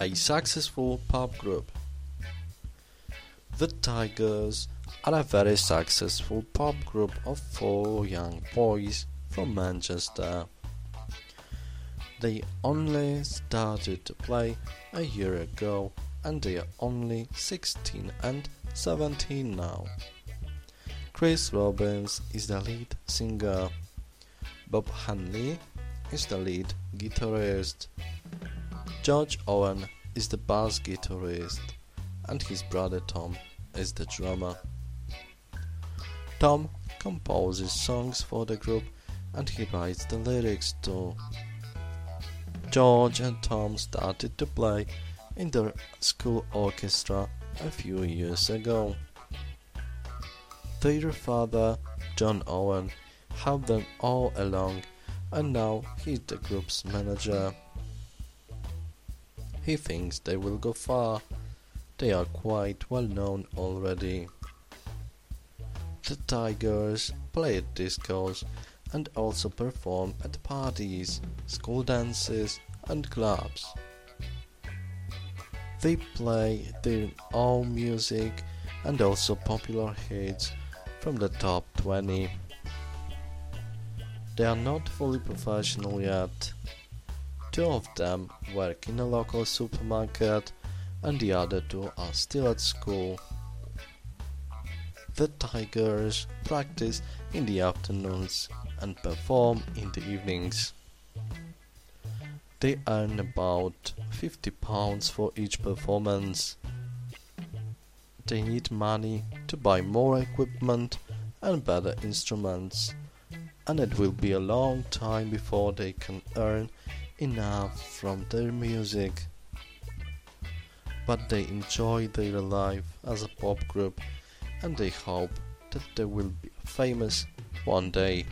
a successful pop group. The Tigers are a very successful pop group of four young boys from Manchester. They only started to play a year ago and they are only 16 and 17 now. Chris Robbins is the lead singer. Bob Hanley is the lead guitarist. George Owen is the bass guitarist and his brother Tom is the drummer. Tom composes songs for the group and he writes the lyrics too. George and Tom started to play in the school orchestra a few years ago. Their father, John Owen, helped them all along and now he's the group's manager. He thinks they will go far. They are quite well known already. The Tigers play at discos and also perform at parties, school dances, and clubs. They play their own music and also popular hits from the top 20. They are not fully professional yet. Two of them work in a local supermarket and the other two are still at school. The Tigers practice in the afternoons and perform in the evenings. They earn about 50 pounds for each performance. They need money to buy more equipment and better instruments, and it will be a long time before they can earn enough from their music. But they enjoy their life as a pop group and they hope that they will be famous one day.